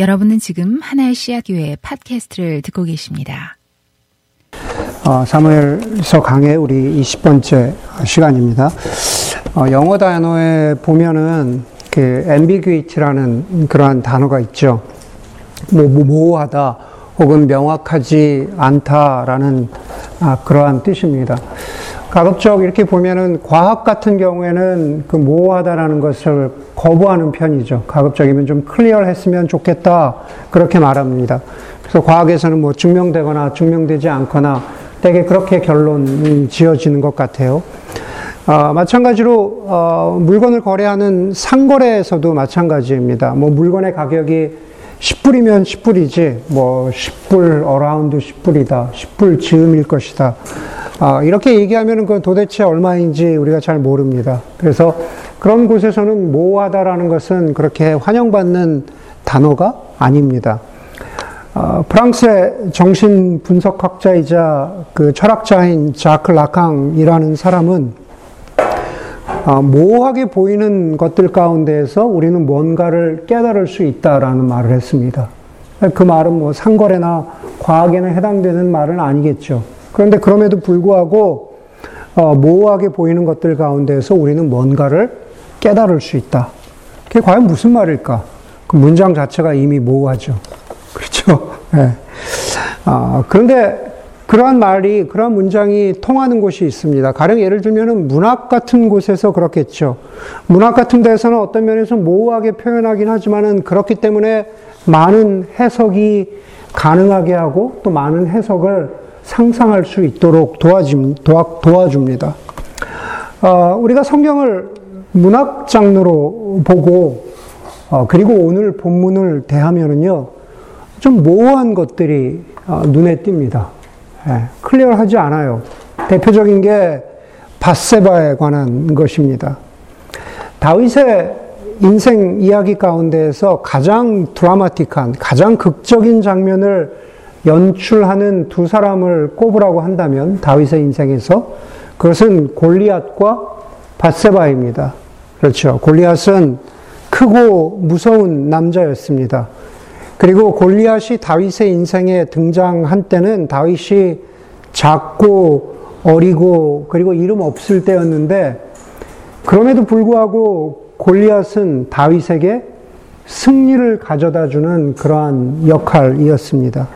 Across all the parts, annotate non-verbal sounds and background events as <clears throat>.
여러분은 지금 하나의 씨앗교회 팟캐스트를 듣고 계십니다. 어, 사무엘서 강의 우리 20번째 시간입니다. 어, 영어 단어에 보면은 그 ambiguity라는 그러한 단어가 있죠. 뭐, 뭐 모호하다 혹은 명확하지 않다라는 아, 그러한 뜻입니다. 가급적 이렇게 보면은 과학 같은 경우에는 그 모호하다라는 것을 거부하는 편이죠. 가급적이면 좀 클리어했으면 좋겠다. 그렇게 말합니다. 그래서 과학에서는 뭐 증명되거나 증명되지 않거나 되게 그렇게 결론 지어지는 것 같아요. 어, 마찬가지로 어, 물건을 거래하는 상거래에서도 마찬가지입니다. 뭐 물건의 가격이 10불이면 10불이지, 뭐 10불 around 10불이다, 10불 즈음일 것이다. 아, 이렇게 얘기하면 그 도대체 얼마인지 우리가 잘 모릅니다. 그래서 그런 곳에서는 모호하다라는 것은 그렇게 환영받는 단어가 아닙니다. 어, 프랑스의 정신 분석학자이자 그 철학자인 자크 라캉이라는 사람은 어, 모호하게 보이는 것들 가운데에서 우리는 뭔가를 깨달을 수 있다라는 말을 했습니다. 그 말은 뭐 상거래나 과학에는 해당되는 말은 아니겠죠. 그런데 그럼에도 불구하고 어, 모호하게 보이는 것들 가운데서 우리는 뭔가를 깨달을 수 있다. 그게 과연 무슨 말일까? 그 문장 자체가 이미 모호하죠. 그렇죠? <laughs> 네. 아, 그런데 그러한 말이, 그러한 문장이 통하는 곳이 있습니다. 가령 예를 들면 문학 같은 곳에서 그렇겠죠. 문학 같은 데서는 어떤 면에서 모호하게 표현하긴 하지만은 그렇기 때문에 많은 해석이 가능하게 하고 또 많은 해석을 상상할 수 있도록 도와줌, 도와, 줍니다 어, 우리가 성경을 문학 장르로 보고, 어, 그리고 오늘 본문을 대하면은요, 좀 모호한 것들이 어, 눈에 띕니다. 예, 클리어하지 않아요. 대표적인 게 바세바에 관한 것입니다. 다윗의 인생 이야기 가운데에서 가장 드라마틱한, 가장 극적인 장면을 연출하는 두 사람을 꼽으라고 한다면 다윗의 인생에서 그것은 골리앗과 바세바입니다. 그렇죠. 골리앗은 크고 무서운 남자였습니다. 그리고 골리앗이 다윗의 인생에 등장한 때는 다윗이 작고 어리고 그리고 이름 없을 때였는데 그럼에도 불구하고 골리앗은 다윗에게 승리를 가져다 주는 그러한 역할이었습니다.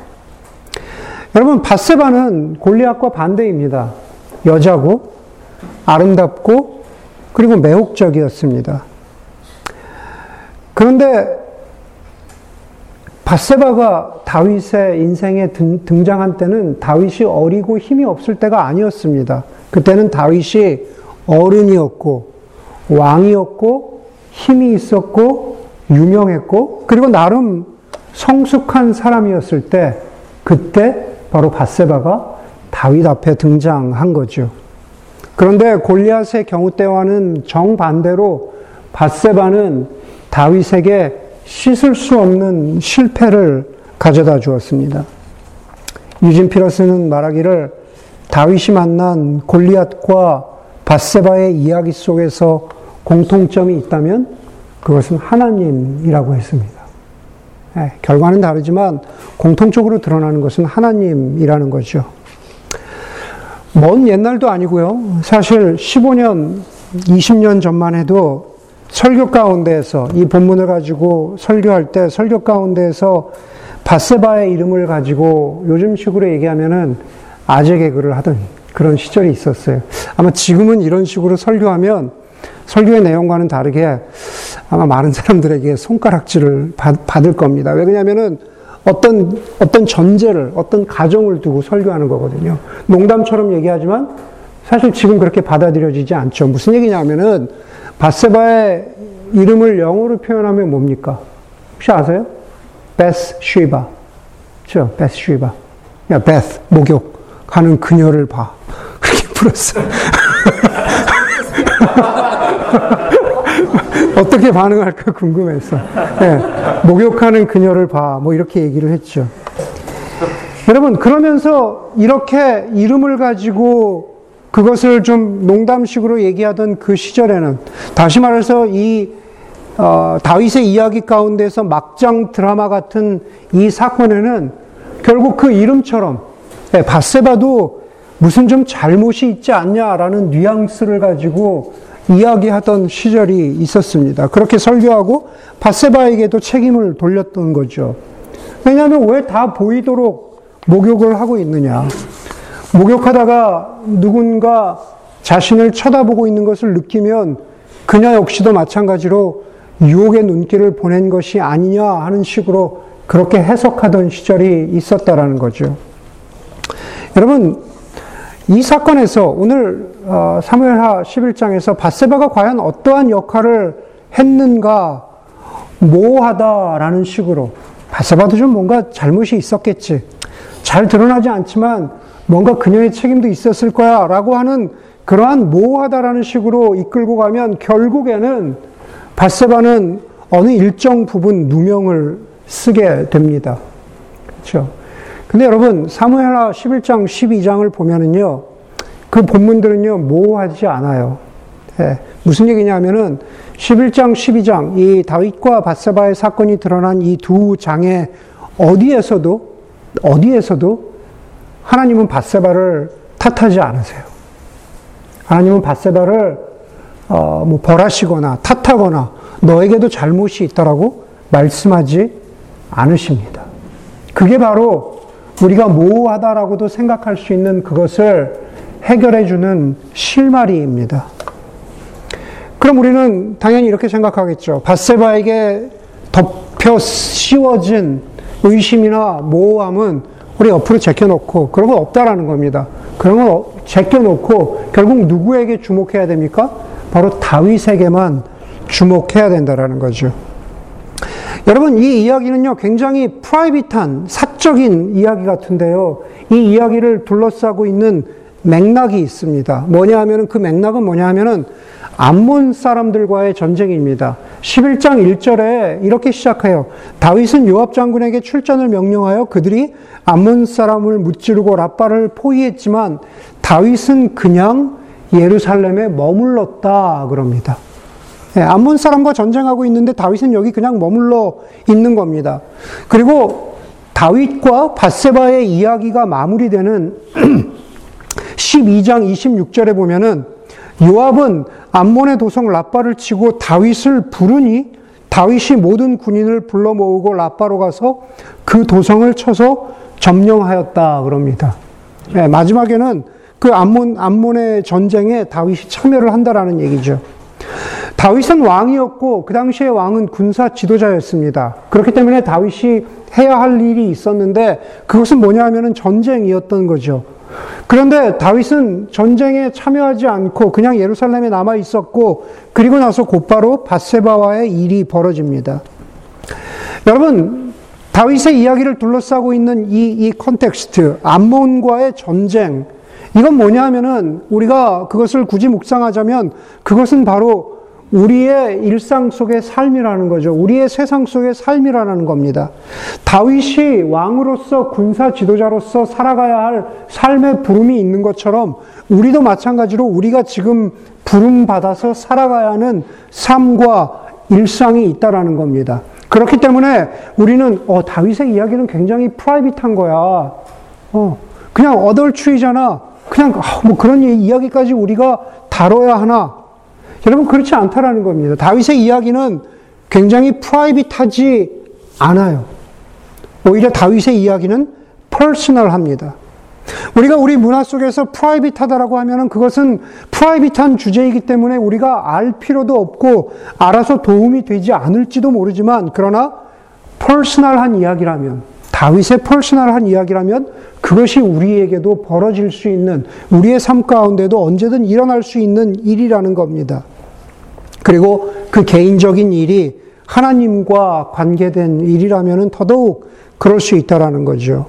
여러분, 바세바는 골리앗과 반대입니다. 여자고, 아름답고, 그리고 매혹적이었습니다. 그런데 바세바가 다윗의 인생에 등, 장한 때는 다윗이 어리고 힘이 없을 때가 아니었습니다. 그때는 다윗이 어른이었고, 왕이었고, 힘이 있었고, 유명했고, 그리고 나름 성숙한 사람이었을 때, 그때 바로 바세바가 다윗 앞에 등장한 거죠. 그런데 골리앗의 경우 때와는 정반대로 바세바는 다윗에게 씻을 수 없는 실패를 가져다 주었습니다. 유진 피러스는 말하기를 다윗이 만난 골리앗과 바세바의 이야기 속에서 공통점이 있다면 그것은 하나님이라고 했습니다. 예, 결과는 다르지만 공통적으로 드러나는 것은 하나님이라는 거죠. 먼 옛날도 아니고요. 사실 15년, 20년 전만 해도 설교 가운데에서 이 본문을 가지고 설교할 때 설교 가운데에서 바세바의 이름을 가지고 요즘 식으로 얘기하면은 아재 개그를 하던 그런 시절이 있었어요. 아마 지금은 이런 식으로 설교하면 설교의 내용과는 다르게 아마 많은 사람들에게 손가락질을 받, 을 겁니다. 왜냐면은 어떤, 어떤 전제를, 어떤 가정을 두고 설교하는 거거든요. 농담처럼 얘기하지만 사실 지금 그렇게 받아들여지지 않죠. 무슨 얘기냐면은 바세바의 이름을 영어로 표현하면 뭡니까? 혹시 아세요? 베스 쉬바. 그죠? 베스 쉬바. 야, 베스, 목욕. 하는 그녀를 봐. <laughs> 그렇게 불었어요. <laughs> 어떻게 반응할까 궁금했어. 네, 목욕하는 그녀를 봐. 뭐 이렇게 얘기를 했죠. 여러분, 그러면서 이렇게 이름을 가지고 그것을 좀 농담식으로 얘기하던 그 시절에는 다시 말해서 이 어, 다윗의 이야기 가운데서 막장 드라마 같은 이 사건에는 결국 그 이름처럼 예, 바세바도 무슨 좀 잘못이 있지 않냐라는 뉘앙스를 가지고 이야기하던 시절이 있었습니다. 그렇게 설교하고 바세바에게도 책임을 돌렸던 거죠. 왜냐하면 왜 다 보이도록 목욕을 하고 있느냐. 목욕하다가 누군가 자신을 쳐다보고 있는 것을 느끼면 그녀 역시도 마찬가지로 유혹의 눈길을 보낸 것이 아니냐 하는 식으로 그렇게 해석하던 시절이 있었다라는 거죠. 여러분, 이 사건에서 오늘 어, 사무엘하 11장에서 바세바가 과연 어떠한 역할을 했는가 모호하다라는 식으로 바세바도 좀 뭔가 잘못이 있었겠지. 잘 드러나지 않지만 뭔가 그녀의 책임도 있었을 거야 라고 하는 그러한 모호하다라는 식으로 이끌고 가면 결국에는 바세바는 어느 일정 부분 누명을 쓰게 됩니다. 그렇죠? 근데 여러분 사무엘하 11장 12장을 보면은요. 그 본문들은요. 모호하지 않아요. 예, 무슨 얘기냐면은 11장 12장 이 다윗과 바세바의 사건이 드러난 이 두 장의 어디에서도 어디에서도 하나님은 바세바를 탓하지 않으세요. 하나님은 바세바를 어, 뭐 벌하시거나 탓하거나 너에게도 잘못이 있다라고 말씀하지 않으십니다. 그게 바로 우리가 모호하다라고도 생각할 수 있는 그것을 해결해 주는 실마리입니다. 그럼 우리는 당연히 이렇게 생각하겠죠. 바세바에게 덮여 씌워진 의심이나 모호함은 우리 옆으로 제껴놓고 그런 건 없다라는 겁니다. 그런 건 제껴놓고 결국 누구에게 주목해야 됩니까? 바로 다윗에게만 주목해야 된다라는 거죠. 여러분, 이 이야기는요, 굉장히 프라이빗한, 사적인 이야기 같은데요. 이 이야기를 둘러싸고 있는 맥락이 있습니다. 뭐냐 하면은 그 맥락은 뭐냐 하면은 암몬 사람들과의 전쟁입니다. 11장 1절에 이렇게 시작해요. 다윗은 요압 장군에게 출전을 명령하여 그들이 암몬 사람을 무찌르고 라빠를 포위했지만 다윗은 그냥 예루살렘에 머물렀다 그럽니다. 네, 암몬 사람과 전쟁하고 있는데 다윗은 여기 그냥 머물러 있는 겁니다. 그리고 다윗과 바세바의 이야기가 마무리되는 <clears throat> 12장 26절에 보면은 요압은 암몬의 도성 라빠를 치고 다윗을 부르니 다윗이 모든 군인을 불러 모으고 라빠로 가서 그 도성을 쳐서 점령하였다 그럽니다. 네, 마지막에는 그 암몬 암몬의 전쟁에 다윗이 참여를 한다라는 얘기죠. 다윗은 왕이었고 그 당시의 왕은 군사 지도자였습니다. 그렇기 때문에 다윗이 해야 할 일이 있었는데 그것은 뭐냐 하면은 전쟁이었던 거죠. 그런데 다윗은 전쟁에 참여하지 않고 그냥 예루살렘에 남아 있었고 그리고 나서 곧바로 밧세바와의 일이 벌어집니다. 여러분 다윗의 이야기를 둘러싸고 있는 이, 이 context, 암몬과의 전쟁, 이건 뭐냐 하면은 우리가 그것을 굳이 묵상하자면 그것은 바로 우리의 일상 속의 삶이라는 거죠. 우리의 세상 속의 삶이라는 겁니다. 다윗이 왕으로서 군사 지도자로서 살아가야 할 삶의 부름이 있는 것처럼 우리도 마찬가지로 우리가 지금 부름 받아서 살아가야 하는 삶과 일상이 있다라는 겁니다. 그렇기 때문에 우리는 어, 다윗의 이야기는 굉장히 프라이빗한 거야. 어, 그냥 어덜추이잖아. 그냥 아, 뭐 그런 이야기까지 우리가 다뤄야 하나? 여러분 그렇지 않다라는 겁니다. 다윗의 이야기는 굉장히 private하지 않아요. 오히려 다윗의 이야기는 personal합니다. 우리가 우리 문화 속에서 private하다라고 하면은 그것은 private한 주제이기 때문에 우리가 알 필요도 없고 알아서 도움이 되지 않을지도 모르지만 그러나 personal한 이야기라면 다윗의 personal한 이야기라면 그것이 우리에게도 벌어질 수 있는 우리의 삶 가운데도 언제든 일어날 수 있는 일이라는 겁니다. 그리고 그 개인적인 일이 하나님과 관계된 일이라면 더더욱 그럴 수 있다라는 거죠.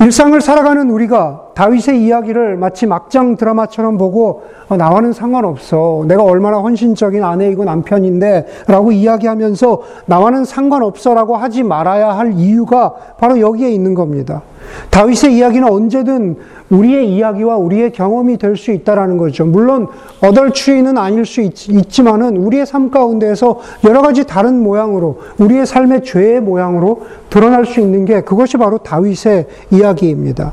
일상을 살아가는 우리가 다윗의 이야기를 마치 막장 드라마처럼 보고 어, 나와는 상관없어. 내가 얼마나 헌신적인 아내이고 남편인데 라고 이야기하면서 나와는 상관없어 라고 하지 말아야 할 이유가 바로 여기에 있는 겁니다. 다윗의 이야기는 언제든 우리의 이야기와 우리의 경험이 될 수 있다라는 거죠. 물론 어덜추이는 아닐 수 있, 지만은 우리의 삶 가운데에서 여러 가지 다른 모양으로 우리의 삶의 죄의 모양으로 드러날 수 있는 게 그것이 바로 다윗의 이야기입니다.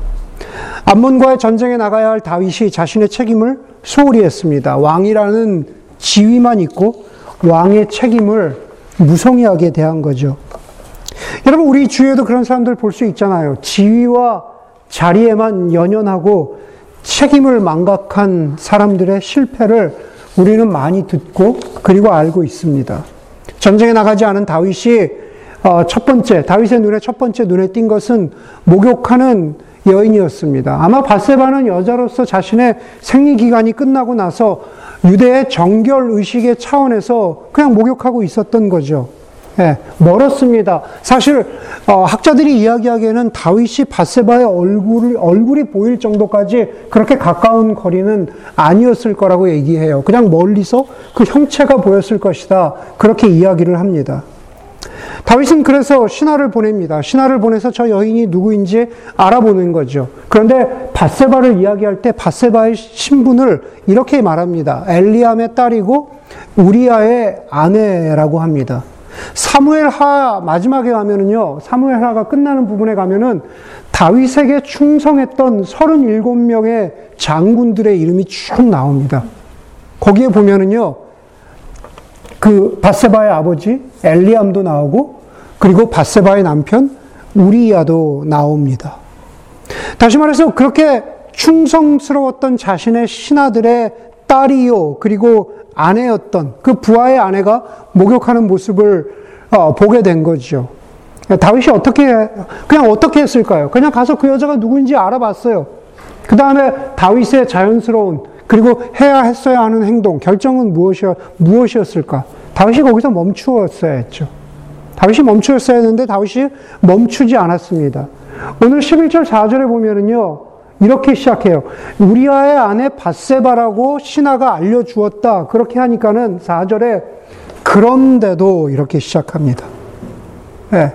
암몬과의 전쟁에 나가야 할 다윗이 자신의 책임을 소홀히 했습니다. 왕이라는 지위만 있고 왕의 책임을 무성의하게 대한 거죠. 여러분, 우리 주위에도 그런 사람들 볼 수 있잖아요. 지위와 자리에만 연연하고 책임을 망각한 사람들의 실패를 우리는 많이 듣고 그리고 알고 있습니다. 전쟁에 나가지 않은 다윗이 어, 첫 번째, 다윗의 눈에 첫 번째 눈에 띈 것은 목욕하는 여인이었습니다. 아마 바세바는 여자로서 자신의 생리 기간이 끝나고 나서 유대의 정결 의식의 차원에서 그냥 목욕하고 있었던 거죠. 예, 멀었습니다. 사실 어, 학자들이 이야기하기에는 다윗이 바세바의 얼굴 얼굴이 보일 정도까지 그렇게 가까운 거리는 아니었을 거라고 얘기해요. 그냥 멀리서 그 형체가 보였을 것이다. 그렇게 이야기를 합니다. 다윗은 그래서 신하를 보냅니다. 신하를 보내서 저 여인이 누구인지 알아보는 거죠. 그런데 바세바를 이야기할 때 바세바의 신분을 이렇게 말합니다. 엘리암의 딸이고 우리아의 아내라고 합니다. 사무엘 하 마지막에 가면은요. 사무엘 하가 끝나는 부분에 가면은 다윗에게 충성했던 37명의 장군들의 이름이 쭉 나옵니다. 거기에 보면은요. 그 바세바의 아버지 엘리암도 나오고 그리고 바세바의 남편 우리야도 나옵니다. 다시 말해서 그렇게 충성스러웠던 자신의 신하들의 딸이요 그리고 아내였던 그 부하의 아내가 목욕하는 모습을 어, 보게 된 거죠. 다윗이 어떻게 그냥 어떻게 했을까요? 그냥 가서 그 여자가 누구인지 알아봤어요. 그 다음에 다윗의 자연스러운 그리고 해야 했어야 하는 행동, 결정은 무엇이, 무엇이었을까? 다윗이 거기서 멈추었어야 했죠. 다윗이 멈추었어야 했는데 다윗이 멈추지 않았습니다. 오늘 11절 4절에 보면은요, 이렇게 시작해요. 우리아의 아내 바세바라고 신하가 알려주었다. 그렇게 하니까는 4절에 그런데도 이렇게 시작합니다. 네.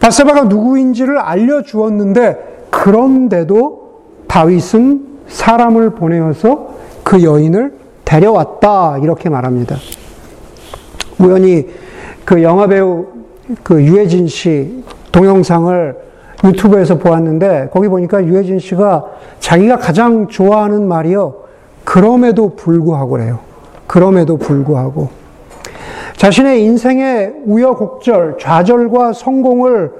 바세바가 누구인지를 알려주었는데 그런데도 다윗은 사람을 보내어서 그 여인을 데려왔다. 이렇게 말합니다. 우연히 그 영화배우 그 유해진 씨 동영상을 유튜브에서 보았는데 거기 보니까 유해진 씨가 자기가 가장 좋아하는 말이요. 그럼에도 불구하고래요. 그럼에도 불구하고. 자신의 인생의 우여곡절, 좌절과 성공을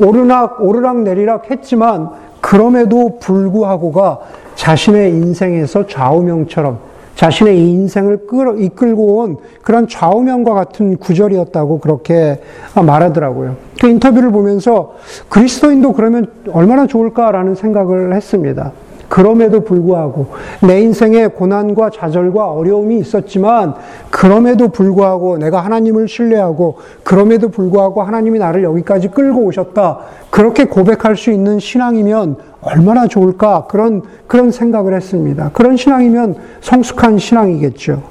오르락, 오르락 내리락 했지만 그럼에도 불구하고가 자신의 인생에서 좌우명처럼 자신의 인생을 끌, 이끌고 온 그런 좌우명과 같은 구절이었다고 그렇게 말하더라고요. 그 인터뷰를 보면서 그리스도인도 그러면 얼마나 좋을까라는 생각을 했습니다. 그럼에도 불구하고 내 인생에 고난과 좌절과 어려움이 있었지만 그럼에도 불구하고 내가 하나님을 신뢰하고 그럼에도 불구하고 하나님이 나를 여기까지 끌고 오셨다. 그렇게 고백할 수 있는 신앙이면 얼마나 좋을까? 그런 그런 생각을 했습니다. 그런 신앙이면 성숙한 신앙이겠죠.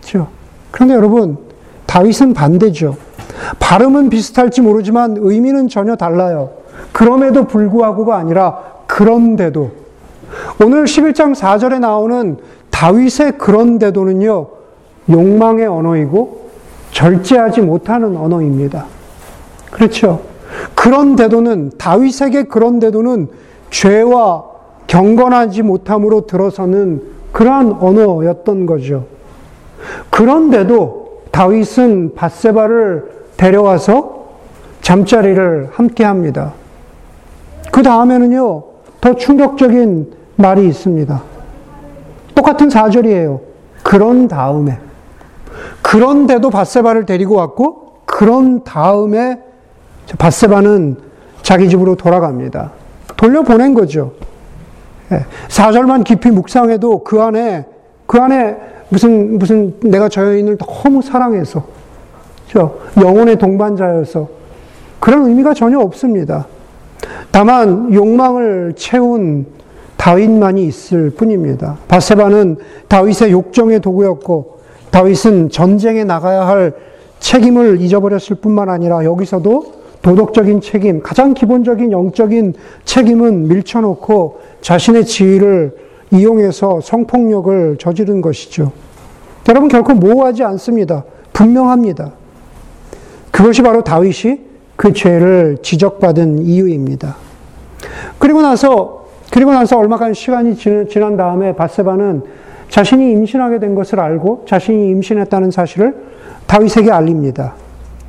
그렇죠? 그런데 여러분 다윗은 반대죠. 발음은 비슷할지 모르지만 의미는 전혀 달라요. 그럼에도 불구하고가 아니라 그런데도 오늘 11장 4절에 나오는 다윗의 그런데도는요, 욕망의 언어이고 절제하지 못하는 언어입니다. 그렇죠. 그런데도는, 다윗에게 그런데도는 죄와 경건하지 못함으로 들어서는 그러한 언어였던 거죠. 그런데도 다윗은 바세바를 데려와서 잠자리를 함께 합니다. 그 다음에는요, 더 충격적인 말이 있습니다. 똑같은 4절이에요. 그런 다음에. 그런데도 바세바를 데리고 왔고, 그런 다음에 바세바는 자기 집으로 돌아갑니다. 돌려보낸 거죠. 4절만 예. 깊이 묵상해도 그 안에, 그 안에 무슨, 무슨 내가 저 여인을 너무 사랑해서, 저 영혼의 동반자여서 그런 의미가 전혀 없습니다. 다만 욕망을 채운 다윗만이 있을 뿐입니다. 바세바는 다윗의 욕정의 도구였고 다윗은 전쟁에 나가야 할 책임을 잊어버렸을 뿐만 아니라 여기서도 도덕적인 책임, 가장 기본적인 영적인 책임은 밀쳐놓고 자신의 지위를 이용해서 성폭력을 저지른 것이죠. 여러분 결코 모호하지 않습니다. 분명합니다. 그것이 바로 다윗이 그 죄를 지적받은 이유입니다. 그리고 나서 그리고 나서 얼마간 시간이 지난 다음에 바세바는 자신이 임신하게 된 것을 알고 자신이 임신했다는 사실을 다윗에게 알립니다.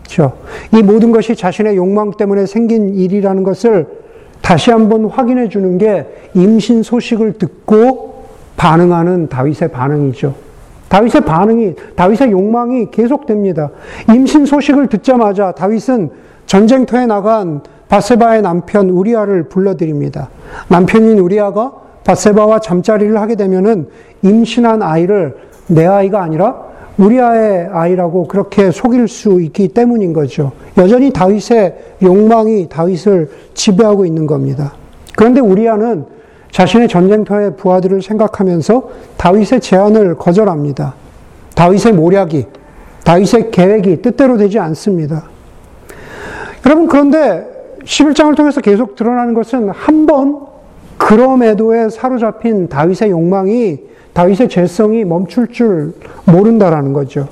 그렇죠? 이 모든 것이 자신의 욕망 때문에 생긴 일이라는 것을 다시 한번 확인해 주는 게 임신 소식을 듣고 반응하는 다윗의 반응이죠. 다윗의 반응이, 다윗의 욕망이 계속됩니다. 임신 소식을 듣자마자 다윗은 전쟁터에 나간 바세바의 남편 우리아를 불러드립니다. 남편인 우리아가 바세바와 잠자리를 하게 되면은 임신한 아이를 내 아이가 아니라 우리아의 아이라고 그렇게 속일 수 있기 때문인 거죠. 여전히 다윗의 욕망이 다윗을 지배하고 있는 겁니다. 그런데 우리아는 자신의 전쟁터의 부하들을 생각하면서 다윗의 제안을 거절합니다. 다윗의 모략이, 다윗의 계획이 뜻대로 되지 않습니다. 여러분, 그런데 11장을 통해서 계속 드러나는 것은 한 번 그럼에도에 사로잡힌 다윗의 욕망이 다윗의 죄성이 멈출 줄 모른다라는 거죠.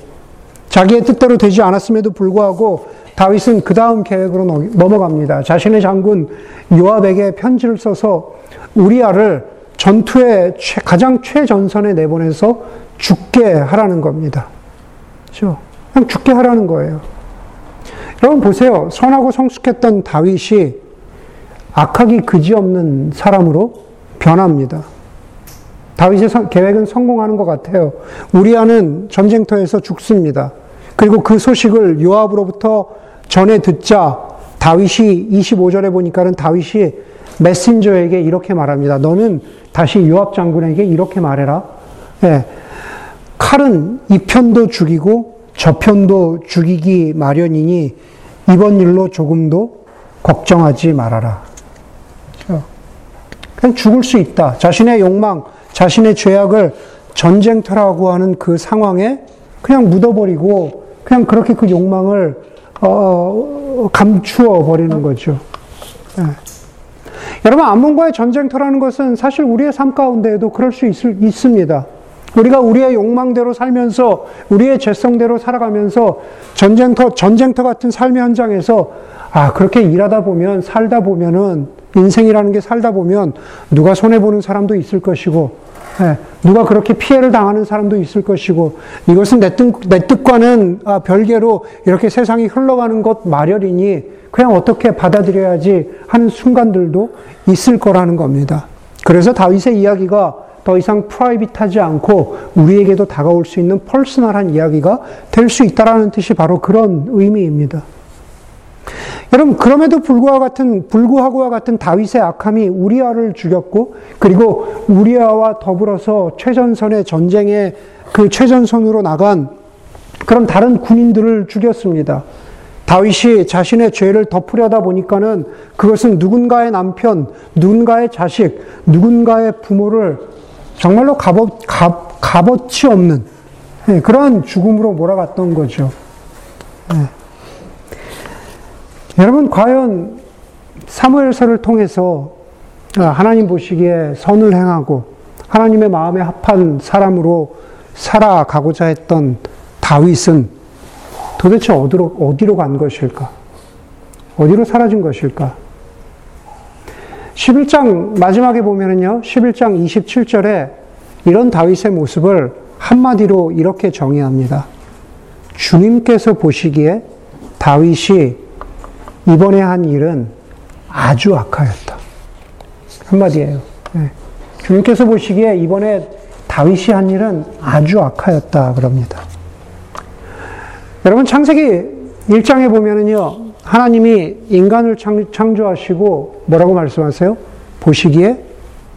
자기의 뜻대로 되지 않았음에도 불구하고 다윗은 그 다음 계획으로 넘어갑니다. 자신의 장군 요압에게 편지를 써서 우리아를 전투의 가장 최전선에 내보내서 죽게 하라는 겁니다. 그렇죠? 그냥 죽게 하라는 거예요. 여러분 보세요. 선하고 성숙했던 다윗이 악하기 그지없는 사람으로 변합니다. 다윗의 계획은 성공하는 것 같아요. 우리아는 전쟁터에서 죽습니다. 그리고 그 소식을 요압으로부터 전해 듣자 다윗이 25절에 보니까는 다윗이 메신저에게 이렇게 말합니다. 너는 다시 요압 장군에게 이렇게 말해라. 네. 칼은 이 편도 죽이고 저 편도 죽이기 마련이니 이번 일로 조금도 걱정하지 말아라. 그냥 죽을 수 있다. 자신의 욕망, 자신의 죄악을 전쟁터라고 하는 그 상황에 그냥 묻어버리고 그냥 그렇게 그 욕망을 어, 감추어 버리는 거죠. 네. 여러분 암몬과의 전쟁터라는 것은 사실 우리의 삶 가운데에도 그럴 수 있, 있습니다. 우리가 우리의 욕망대로 살면서 우리의 죄성대로 살아가면서 전쟁터 전쟁터 같은 삶의 현장에서 아 그렇게 일하다 보면 살다 보면은 인생이라는 게 살다 보면 누가 손해 보는 사람도 있을 것이고 예, 누가 그렇게 피해를 당하는 사람도 있을 것이고 이것은 내, 뜻, 내 뜻과는 아, 별개로 이렇게 세상이 흘러가는 것 마련이니 그냥 어떻게 받아들여야지 하는 순간들도 있을 거라는 겁니다. 그래서 다윗의 이야기가 더 이상 프라이빗하지 않고 우리에게도 다가올 수 있는 퍼스널한 이야기가 될 수 있다라는 뜻이 바로 그런 의미입니다. 여러분 그럼에도 불구하고 같은 불구하고와 같은 다윗의 악함이 우리아를 죽였고 그리고 우리아와 더불어서 최전선의 전쟁에 그 최전선으로 나간 그런 다른 군인들을 죽였습니다. 다윗이 자신의 죄를 덮으려다 보니까는 그것은 누군가의 남편, 누군가의 자식, 누군가의 부모를 정말로 값어, 값, 값어치 없는 예, 그러한 죽음으로 몰아갔던 거죠. 예. 여러분, 과연 사무엘서를 통해서 하나님 보시기에 선을 행하고 하나님의 마음에 합한 사람으로 살아가고자 했던 다윗은 도대체 어디로, 어디로 간 것일까? 어디로 사라진 것일까? 11장 마지막에 보면은요, 11장 27절에 이런 다윗의 모습을 한마디로 이렇게 정의합니다. 주님께서 보시기에 다윗이 이번에 한 일은 아주 악하였다. 한마디예요. 네. 주님께서 보시기에 이번에 다윗이 한 일은 아주 악하였다 그럽니다. 여러분 창세기 1장에 보면은요. 하나님이 인간을 창조하시고 뭐라고 말씀하세요? 보시기에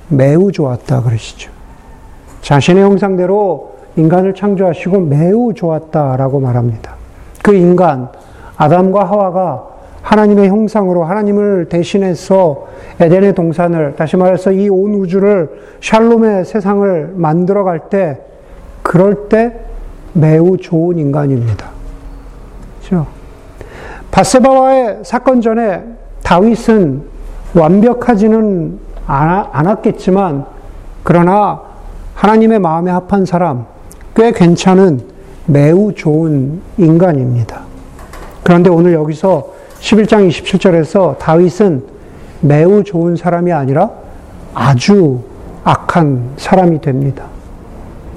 매우 좋았다 그러시죠. 자신의 형상대로 인간을 창조하시고 매우 좋았다라고 말합니다. 그 인간 아담과 하와가 하나님의 형상으로 하나님을 대신해서 에덴의 동산을 다시 말해서 이 온 우주를 샬롬의 세상을 만들어 갈 때 그럴 때 매우 좋은 인간입니다. 그렇죠? 바세바와의 사건 전에 다윗은 완벽하지는 않았겠지만 그러나 하나님의 마음에 합한 사람 꽤 괜찮은 매우 좋은 인간입니다. 그런데 오늘 여기서 11장 27절에서 다윗은 매우 좋은 사람이 아니라 아주 악한 사람이 됩니다.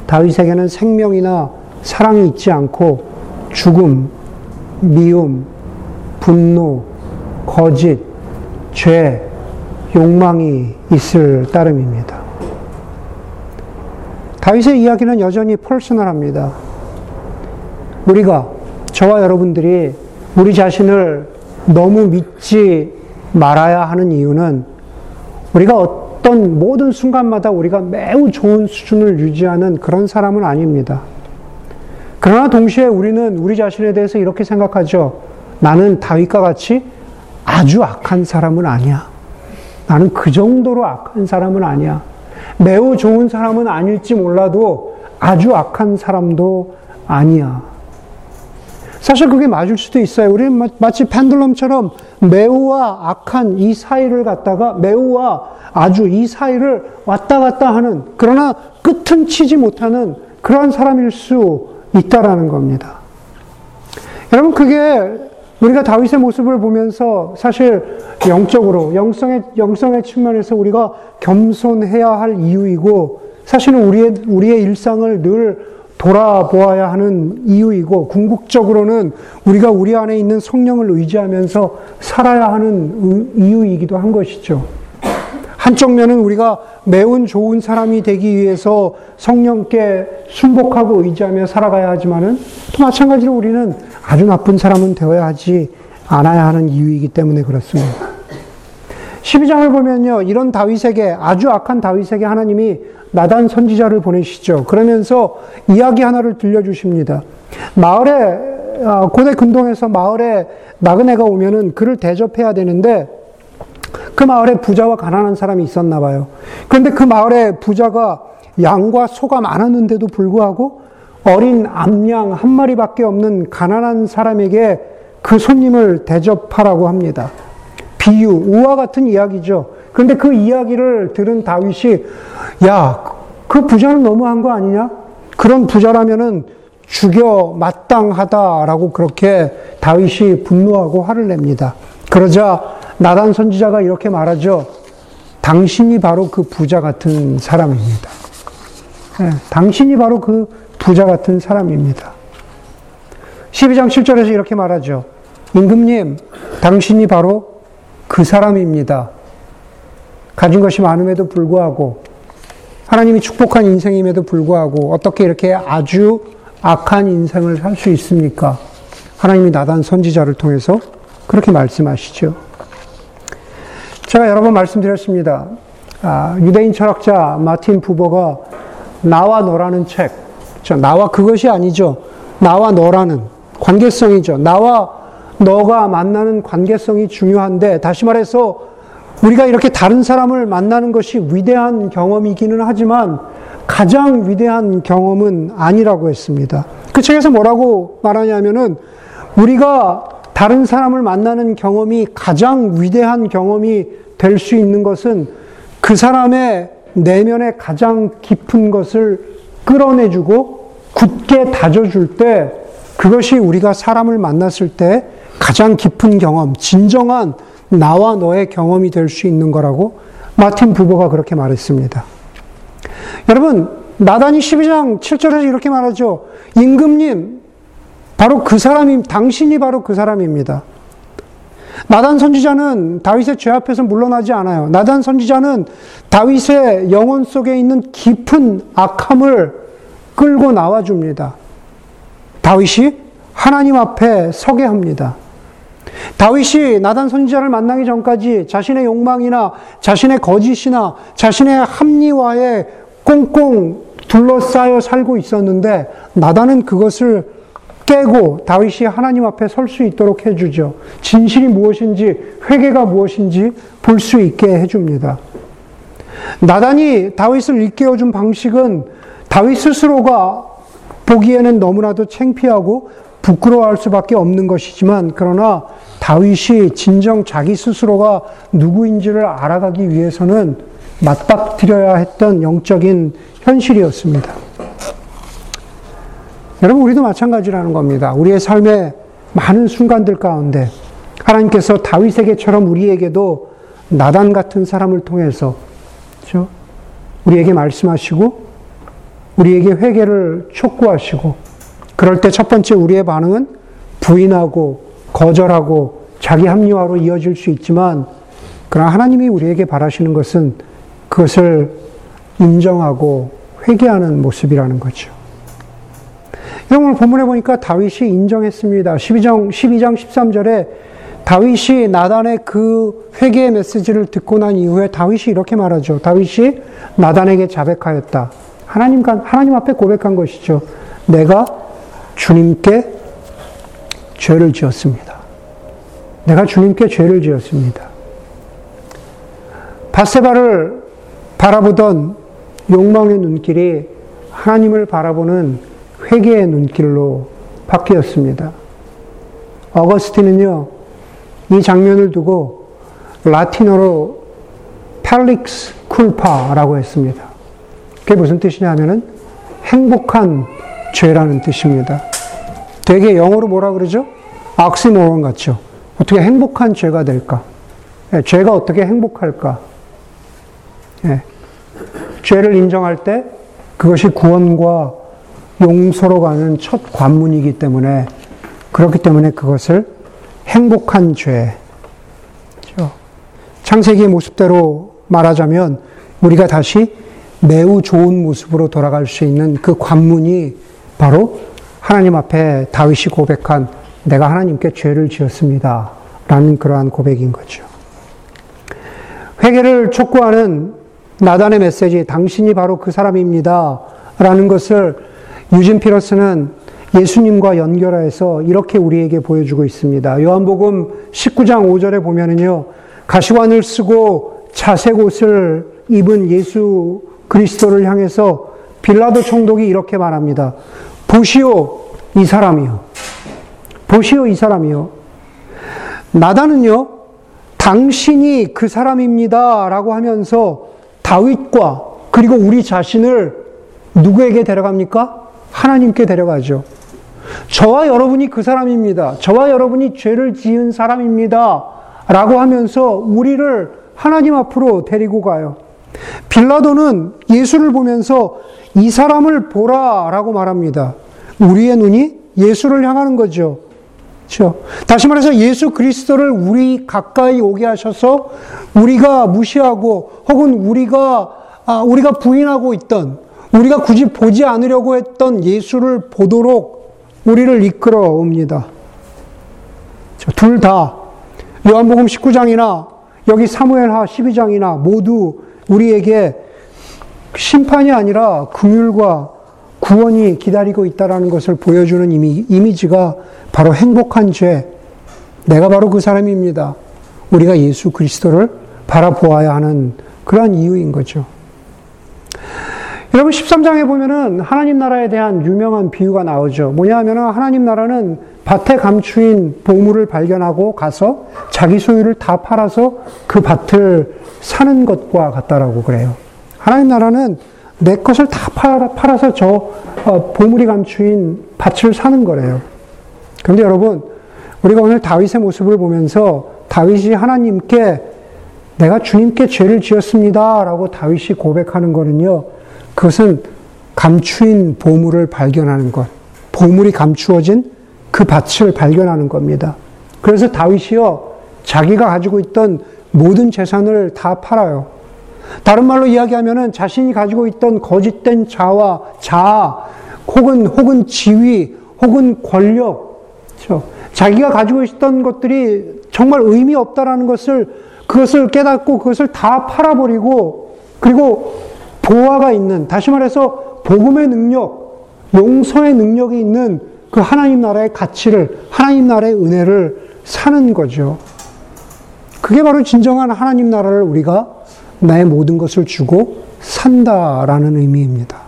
다윗에게는 생명이나 사랑이 있지 않고 죽음, 미움, 분노, 거짓, 죄, 욕망이 있을 따름입니다. 다윗의 이야기는 여전히 퍼스널합니다. 우리가 저와 여러분들이 우리 자신을 너무 믿지 말아야 하는 이유는 우리가 어떤 모든 순간마다 우리가 매우 좋은 수준을 유지하는 그런 사람은 아닙니다. 그러나 동시에 우리는 우리 자신에 대해서 이렇게 생각하죠. 나는 다윗과 같이 아주 악한 사람은 아니야. 나는 그 정도로 악한 사람은 아니야. 매우 좋은 사람은 아닐지 몰라도 아주 악한 사람도 아니야. 사실 그게 맞을 수도 있어요. 우리는 마치 펜들럼처럼 매우와 악한 이 사이를 갖다가 매우와 아주 이 사이를 왔다 갔다 하는 그러나 끝은 치지 못하는 그러한 사람일 수 있다라는 겁니다. 여러분 그게 우리가 다윗의 모습을 보면서 사실 영적으로 영성의 영성의 측면에서 우리가 겸손해야 할 이유이고 사실은 우리의 우리의 일상을 늘 돌아보아야 하는 이유이고 궁극적으로는 우리가 우리 안에 있는 성령을 의지하면서 살아야 하는 이유이기도 한 것이죠. 한쪽 면은 우리가 매운 좋은 사람이 되기 위해서 성령께 순복하고 의지하며 살아가야 하지만은 또 마찬가지로 우리는 아주 나쁜 사람은 되어야 하지 않아야 하는 이유이기 때문에 그렇습니다. 12장을 보면요. 이런 다윗에게 아주 악한 다윗에게 하나님이 나단 선지자를 보내시죠. 그러면서 이야기 하나를 들려주십니다. 마을에 아, 고대 근동에서 마을에 나그네가 오면은 그를 대접해야 되는데 그 마을에 부자와 가난한 사람이 있었나 봐요. 그런데 그 마을에 부자가 양과 소가 많았는데도 불구하고 어린 암양 한 마리밖에 없는 가난한 사람에게 그 손님을 대접하라고 합니다. 비유, 우와 같은 이야기죠. 그런데 그 이야기를 들은 다윗이 야, 그 부자는 너무한 거 아니냐? 그런 부자라면은 죽여 마땅하다라고 그렇게 다윗이 분노하고 화를 냅니다. 그러자 나단 선지자가 이렇게 말하죠. 당신이 바로 그 부자 같은 사람입니다. 네, 당신이 바로 그 부자 같은 사람입니다. 12장 7절에서 이렇게 말하죠. 임금님, 당신이 바로 그 사람입니다. 가진 것이 많음에도 불구하고 하나님이 축복한 인생임에도 불구하고 어떻게 이렇게 아주 악한 인생을 살 수 있습니까? 하나님이 나단 선지자를 통해서 그렇게 말씀하시죠. 제가 여러 번 말씀드렸습니다. 아, 유대인 철학자 마틴 부버가 나와 너라는 책, 나와 그것이 아니죠. 나와 너라는 관계성이죠. 나와 너가 만나는 관계성이 중요한데, 다시 말해서 우리가 이렇게 다른 사람을 만나는 것이 위대한 경험이기는 하지만 가장 위대한 경험은 아니라고 했습니다. 그 책에서 뭐라고 말하냐면은 우리가 다른 사람을 만나는 경험이 가장 위대한 경험이 될 수 있는 것은 그 사람의 내면에 가장 깊은 것을 끌어내주고 굳게 다져줄 때 그것이 우리가 사람을 만났을 때 가장 깊은 경험, 진정한 나와 너의 경험이 될 수 있는 거라고 마틴 부보가 그렇게 말했습니다. 여러분, 나단이 12장 7절에서 이렇게 말하죠. 임금님, 바로 그 사람이, 당신이 바로 그 사람입니다. 나단 선지자는 다윗의 죄 앞에서 물러나지 않아요. 나단 선지자는 다윗의 영혼 속에 있는 깊은 악함을 끌고 나와줍니다. 다윗이 하나님 앞에 서게 합니다. 다윗이 나단 선지자를 만나기 전까지 자신의 욕망이나 자신의 거짓이나 자신의 합리화에 꽁꽁 둘러싸여 살고 있었는데 나단은 그것을 깨고 다윗이 하나님 앞에 설 수 있도록 해주죠. 진실이 무엇인지, 회개가 무엇인지 볼 수 있게 해줍니다. 나단이 다윗을 일깨워준 방식은 다윗 스스로가 보기에는 너무나도 창피하고 부끄러워할 수밖에 없는 것이지만 그러나 다윗이 진정 자기 스스로가 누구인지를 알아가기 위해서는 맞닥뜨려야 했던 영적인 현실이었습니다. 여러분, 우리도 마찬가지라는 겁니다. 우리의 삶의 많은 순간들 가운데 하나님께서 다윗에게처럼 우리에게도 나단 같은 사람을 통해서 그렇죠? 우리에게 말씀하시고 우리에게 회개를 촉구하시고 그럴 때 첫 번째 우리의 반응은 부인하고 거절하고 자기 합리화로 이어질 수 있지만 그러나 하나님이 우리에게 바라시는 것은 그것을 인정하고 회개하는 모습이라는 거죠. 오늘 본문에 보니까 다윗이 인정했습니다. 12장, 12장 13절에 다윗이 나단의 그 회개의 메시지를 듣고 난 이후에 다윗이 이렇게 말하죠. 다윗이 나단에게 자백하였다. 하나님, 하나님 앞에 고백한 것이죠. 내가 주님께 죄를 지었습니다. 내가 주님께 죄를 지었습니다. 바세바를 바라보던 욕망의 눈길이 하나님을 바라보는 회개의 눈길로 바뀌었습니다. 어거스틴은요, 이 장면을 두고 라틴어로 펠릭스 쿨파라고 했습니다. 그게 무슨 뜻이냐면은 행복한 죄라는 뜻입니다. 되게 영어로 뭐라 그러죠? 악시모론 같죠? 어떻게 행복한 죄가 될까? 예, 죄가 어떻게 행복할까? 예, 죄를 인정할 때 그것이 구원과 용서로 가는 첫 관문이기 때문에 그렇기 때문에 그것을 행복한 죄. 그렇죠? 창세기의 모습대로 말하자면 우리가 다시 매우 좋은 모습으로 돌아갈 수 있는 그 관문이 바로 하나님 앞에 다윗이 고백한 내가 하나님께 죄를 지었습니다. 라는 그러한 고백인 거죠. 회개를 촉구하는 나단의 메시지, 당신이 바로 그 사람입니다. 라는 것을 유진 피러스는 예수님과 연결해서 이렇게 우리에게 보여주고 있습니다. 요한복음 19장 5절에 보면은요, 가시관을 쓰고 자색 옷을 입은 예수 그리스도를 향해서 빌라도 총독이 이렇게 말합니다. 보시오, 이 사람이요. 보시오, 이 사람이요. 나다는요, 당신이 그 사람입니다. 라고 하면서 다윗과 그리고 우리 자신을 누구에게 데려갑니까? 하나님께 데려가죠. 저와 여러분이 그 사람입니다. 저와 여러분이 죄를 지은 사람입니다. 라고 하면서 우리를 하나님 앞으로 데리고 가요. 빌라도는 예수를 보면서 이 사람을 보라 라고 말합니다. 우리의 눈이 예수를 향하는 거죠. 그렇죠? 다시 말해서 예수 그리스도를 우리 가까이 오게 하셔서 우리가 무시하고 혹은 우리가 아, 우리가 부인하고 있던 우리가 굳이 보지 않으려고 했던 예수를 보도록 우리를 이끌어 옵니다. 둘 다 요한복음 19장이나 여기 사무엘하 12장이나 모두 우리에게 심판이 아니라 긍휼과 구원이 기다리고 있다라는 것을 보여주는 이미, 이미지가 바로 행복한 죄. 내가 바로 그 사람입니다. 우리가 예수 그리스도를 바라보아야 하는 그러한 이유인 거죠. 여러분 13장에 보면은 하나님 나라에 대한 유명한 비유가 나오죠. 뭐냐 하면은 하나님 나라는 밭에 감추인 보물을 발견하고 가서 자기 소유를 다 팔아서 그 밭을 사는 것과 같다라고 그래요. 하나님 나라는 내 것을 다 팔아, 서저 어, 보물이 감추인 밭을 사는 거래요. 그런데 여러분, 우리가 오늘 다윗의 모습을 보면서 다윗이 하나님께 내가 주님께 죄를 지었습니다. 라고 다윗이 고백하는 거는요, 그것은 감추인 보물을 발견하는 것, 보물이 감추어진 그 밭을 발견하는 겁니다. 그래서 다윗이요, 자기가 가지고 있던 모든 재산을 다 팔아요. 다른 말로 이야기하면은 자신이 가지고 있던 거짓된 자와 자, 혹은, 혹은 지위, 혹은 권력, 그렇죠? 자기가 가지고 있던 것들이 정말 의미 없다라는 것을, 그것을 깨닫고 그것을 다 팔아버리고, 그리고 보화가 있는, 다시 말해서 복음의 능력, 용서의 능력이 있는 그 하나님 나라의 가치를, 하나님 나라의 은혜를 사는 거죠. 그게 바로 진정한 하나님 나라를 우리가 나의 모든 것을 주고 산다라는 의미입니다.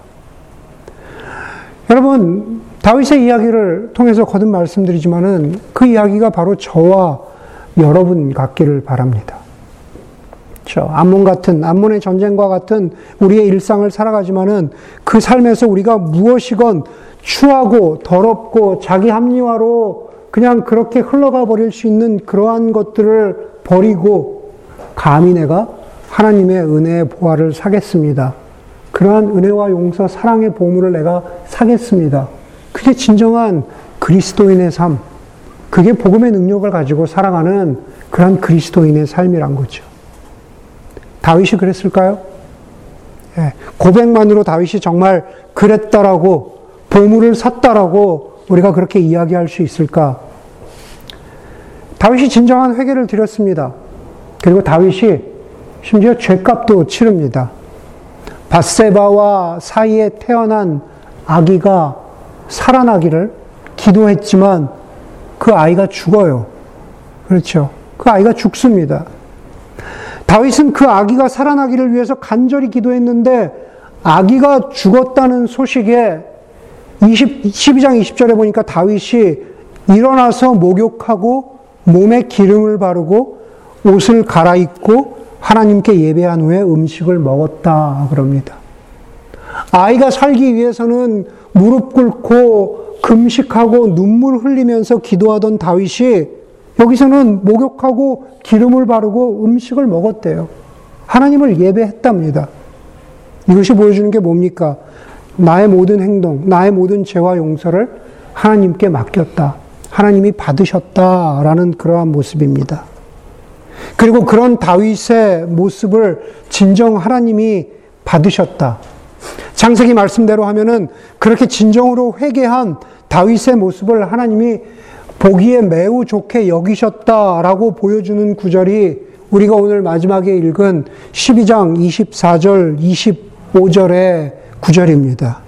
여러분, 다윗의 이야기를 통해서 거듭 말씀드리지만은 그 이야기가 바로 저와 여러분 같기를 바랍니다. 그렇죠. 암몬 같은 암몬의 전쟁과 같은 우리의 일상을 살아가지만은 그 삶에서 우리가 무엇이건 추하고 더럽고 자기 합리화로 그냥 그렇게 흘러가 버릴 수 있는 그러한 것들을 버리고 감히 내가 하나님의 은혜의 보화를 사겠습니다. 그러한 은혜와 용서, 사랑의 보물을 내가 사겠습니다. 그게 진정한 그리스도인의 삶. 그게 복음의 능력을 가지고 살아가는 그런 그리스도인의 삶이란 거죠. 다윗이 그랬을까요? 예, 고백만으로 다윗이 정말 그랬다라고 보물을 샀다라고 우리가 그렇게 이야기할 수 있을까? 다윗이 진정한 회개를 드렸습니다. 그리고 다윗이 심지어 죄값도 치릅니다. 바세바와 사이에 태어난 아기가 살아나기를 기도했지만 그 아이가 죽어요. 그렇죠. 그 아이가 죽습니다. 다윗은 그 아기가 살아나기를 위해서 간절히 기도했는데 아기가 죽었다는 소식에 20, 12장 20절에 보니까 다윗이 일어나서 목욕하고 몸에 기름을 바르고 옷을 갈아입고 하나님께 예배한 후에 음식을 먹었다 그럽니다. 아이가 살기 위해서는 무릎 꿇고 금식하고 눈물 흘리면서 기도하던 다윗이 여기서는 목욕하고 기름을 바르고 음식을 먹었대요. 하나님을 예배했답니다. 이것이 보여주는 게 뭡니까? 나의 모든 행동, 나의 모든 죄와 용서를 하나님께 맡겼다. 하나님이 받으셨다라는 그러한 모습입니다. 그리고 그런 다윗의 모습을 진정 하나님이 받으셨다. 창세기 말씀대로 하면은 그렇게 진정으로 회개한 다윗의 모습을 하나님이 보기에 매우 좋게 여기셨다라고 보여주는 구절이 우리가 오늘 마지막에 읽은 12장 24절, 25절의 구절입니다.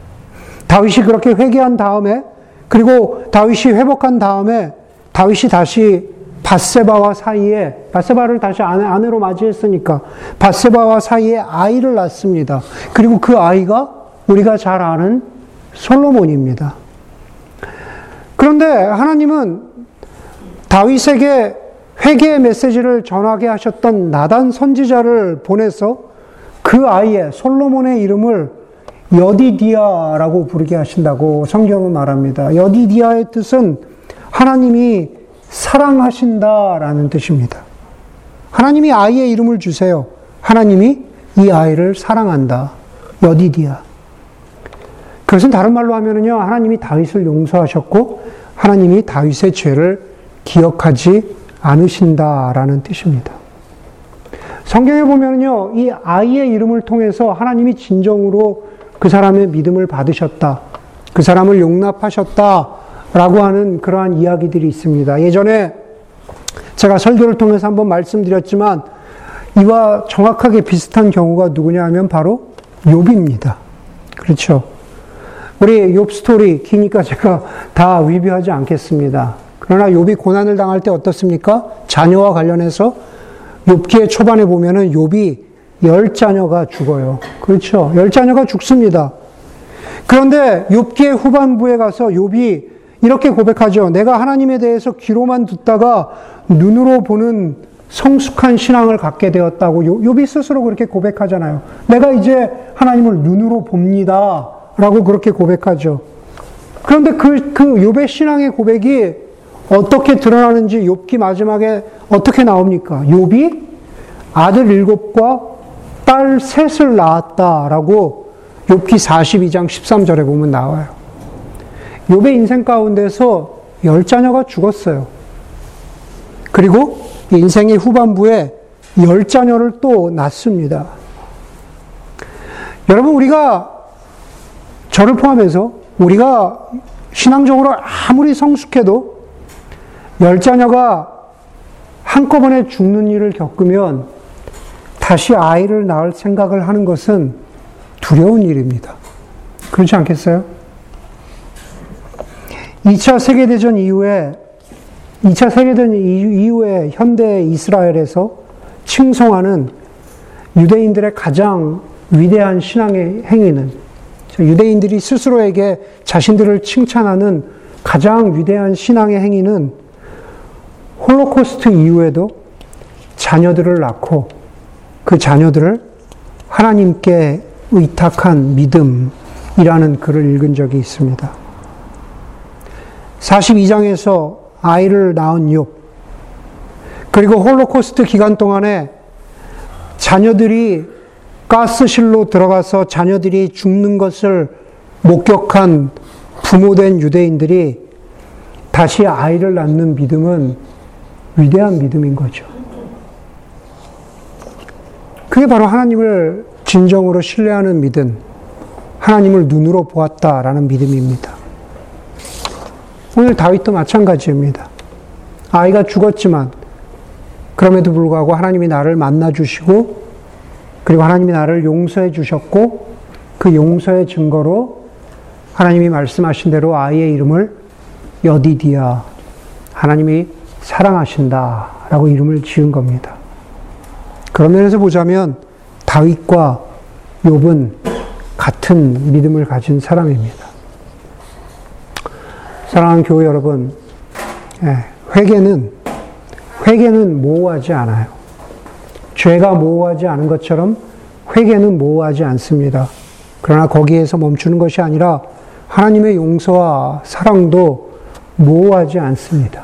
다윗이 그렇게 회개한 다음에 그리고 다윗이 회복한 다음에 다윗이 다시 바세바와 사이에 바세바를 다시 아내, 아내 로 맞이했으니까 바세바와 사이에 아이를 낳습니다. 그리고 그 아이가 우리가 잘 아는 솔로몬입니다. 그런데 하나님은 다윗에게 회개의 메시지를 전하게 하셨던 나단 선지자를 보내서 그 아이의 솔로몬의 이름을 여디디아라고 부르게 하신다고 성경은 말합니다. 여디디아의 뜻은 하나님이 사랑하신다라는 뜻입니다. 하나님이 아이의 이름을 주세요. 하나님이 이 아이를 사랑한다. 여디디아. 그것은 다른 말로 하면은요, 하나님이 다윗을 용서하셨고, 하나님이 다윗의 죄를 기억하지 않으신다라는 뜻입니다. 성경에 보면요, 이 아이의 이름을 통해서 하나님이 진정으로 그 사람의 믿음을 받으셨다. 그 사람을 용납하셨다. 라고 하는 그러한 이야기들이 있습니다. 예전에 제가 설교를 통해서 한번 말씀드렸지만 이와 정확하게 비슷한 경우가 누구냐 하면 바로 욥입니다. 그렇죠. 우리 욥 스토리 기니까 제가 다 위비하지 않겠습니다. 그러나 욥이 고난을 당할 때 어떻습니까? 자녀와 관련해서 욥기의 초반에 보면은 욥이 열 자녀가 죽어요. 그렇죠? 열 자녀가 죽습니다. 그런데 욥기의 후반부에 가서 욥이 이렇게 고백하죠. 내가 하나님에 대해서 귀로만 듣다가 눈으로 보는 성숙한 신앙을 갖게 되었다고 욥이 스스로 그렇게 고백하잖아요. 내가 이제 하나님을 눈으로 봅니다. 라고 그렇게 고백하죠. 그런데 그, 그 욥의 신앙의 고백이 어떻게 드러나는지 욥기 마지막에 어떻게 나옵니까? 욥이 아들 일곱과 딸 셋을 낳았다라고 욥기 42장 13절에 보면 나와요. 욥의 인생 가운데서 열 자녀가 죽었어요. 그리고 인생의 후반부에 열 자녀를 또 낳습니다. 여러분 우리가 저를 포함해서 우리가 신앙적으로 아무리 성숙해도 열 자녀가 한꺼번에 죽는 일을 겪으면 다시 아이를 낳을 생각을 하는 것은 두려운 일입니다. 그렇지 않겠어요? 2차 세계대전 이후에 2차 세계대전 이후에 현대 이스라엘에서 칭송하는 유대인들의 가장 위대한 신앙의 행위는 유대인들이 스스로에게 자신들을 칭찬하는 가장 위대한 신앙의 행위는 홀로코스트 이후에도 자녀들을 낳고 그 자녀들을 하나님께 의탁한 믿음이라는 글을 읽은 적이 있습니다. 42장에서 아이를 낳은 욥, 그리고 홀로코스트 기간 동안에 자녀들이 가스실로 들어가서 자녀들이 죽는 것을 목격한 부모된 유대인들이 다시 아이를 낳는 믿음은 위대한 믿음인 거죠. 그게 바로 하나님을 진정으로 신뢰하는 믿음, 하나님을 눈으로 보았다라는 믿음입니다. 오늘 다윗도 마찬가지입니다. 아이가 죽었지만 그럼에도 불구하고 하나님이 나를 만나 주시고 그리고 하나님이 나를 용서해 주셨고 그 용서의 증거로 하나님이 말씀하신 대로 아이의 이름을 여디디아 하나님이 사랑하신다 라고 이름을 지은 겁니다. 그런 면에서 보자면 다윗과 욥은 같은 믿음을 가진 사람입니다. 사랑하는 교회 여러분, 예, 회개는 회개는 모호하지 않아요. 죄가 모호하지 않은 것처럼 회개는 모호하지 않습니다. 그러나 거기에서 멈추는 것이 아니라 하나님의 용서와 사랑도 모호하지 않습니다.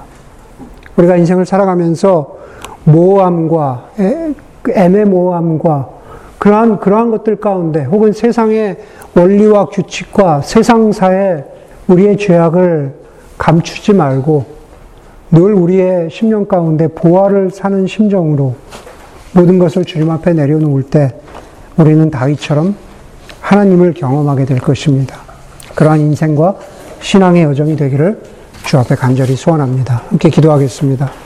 우리가 인생을 살아가면서 모호함과 애매모호함과 그러한 그러한 것들 가운데 혹은 세상의 원리와 규칙과 세상사의 우리의 죄악을 감추지 말고 늘 우리의 심령 가운데 보화를 사는 심정으로 모든 것을 주님 앞에 내려놓을 때 우리는 다윗처럼 하나님을 경험하게 될 것입니다. 그러한 인생과 신앙의 여정이 되기를 주 앞에 간절히 소원합니다. 함께 기도하겠습니다.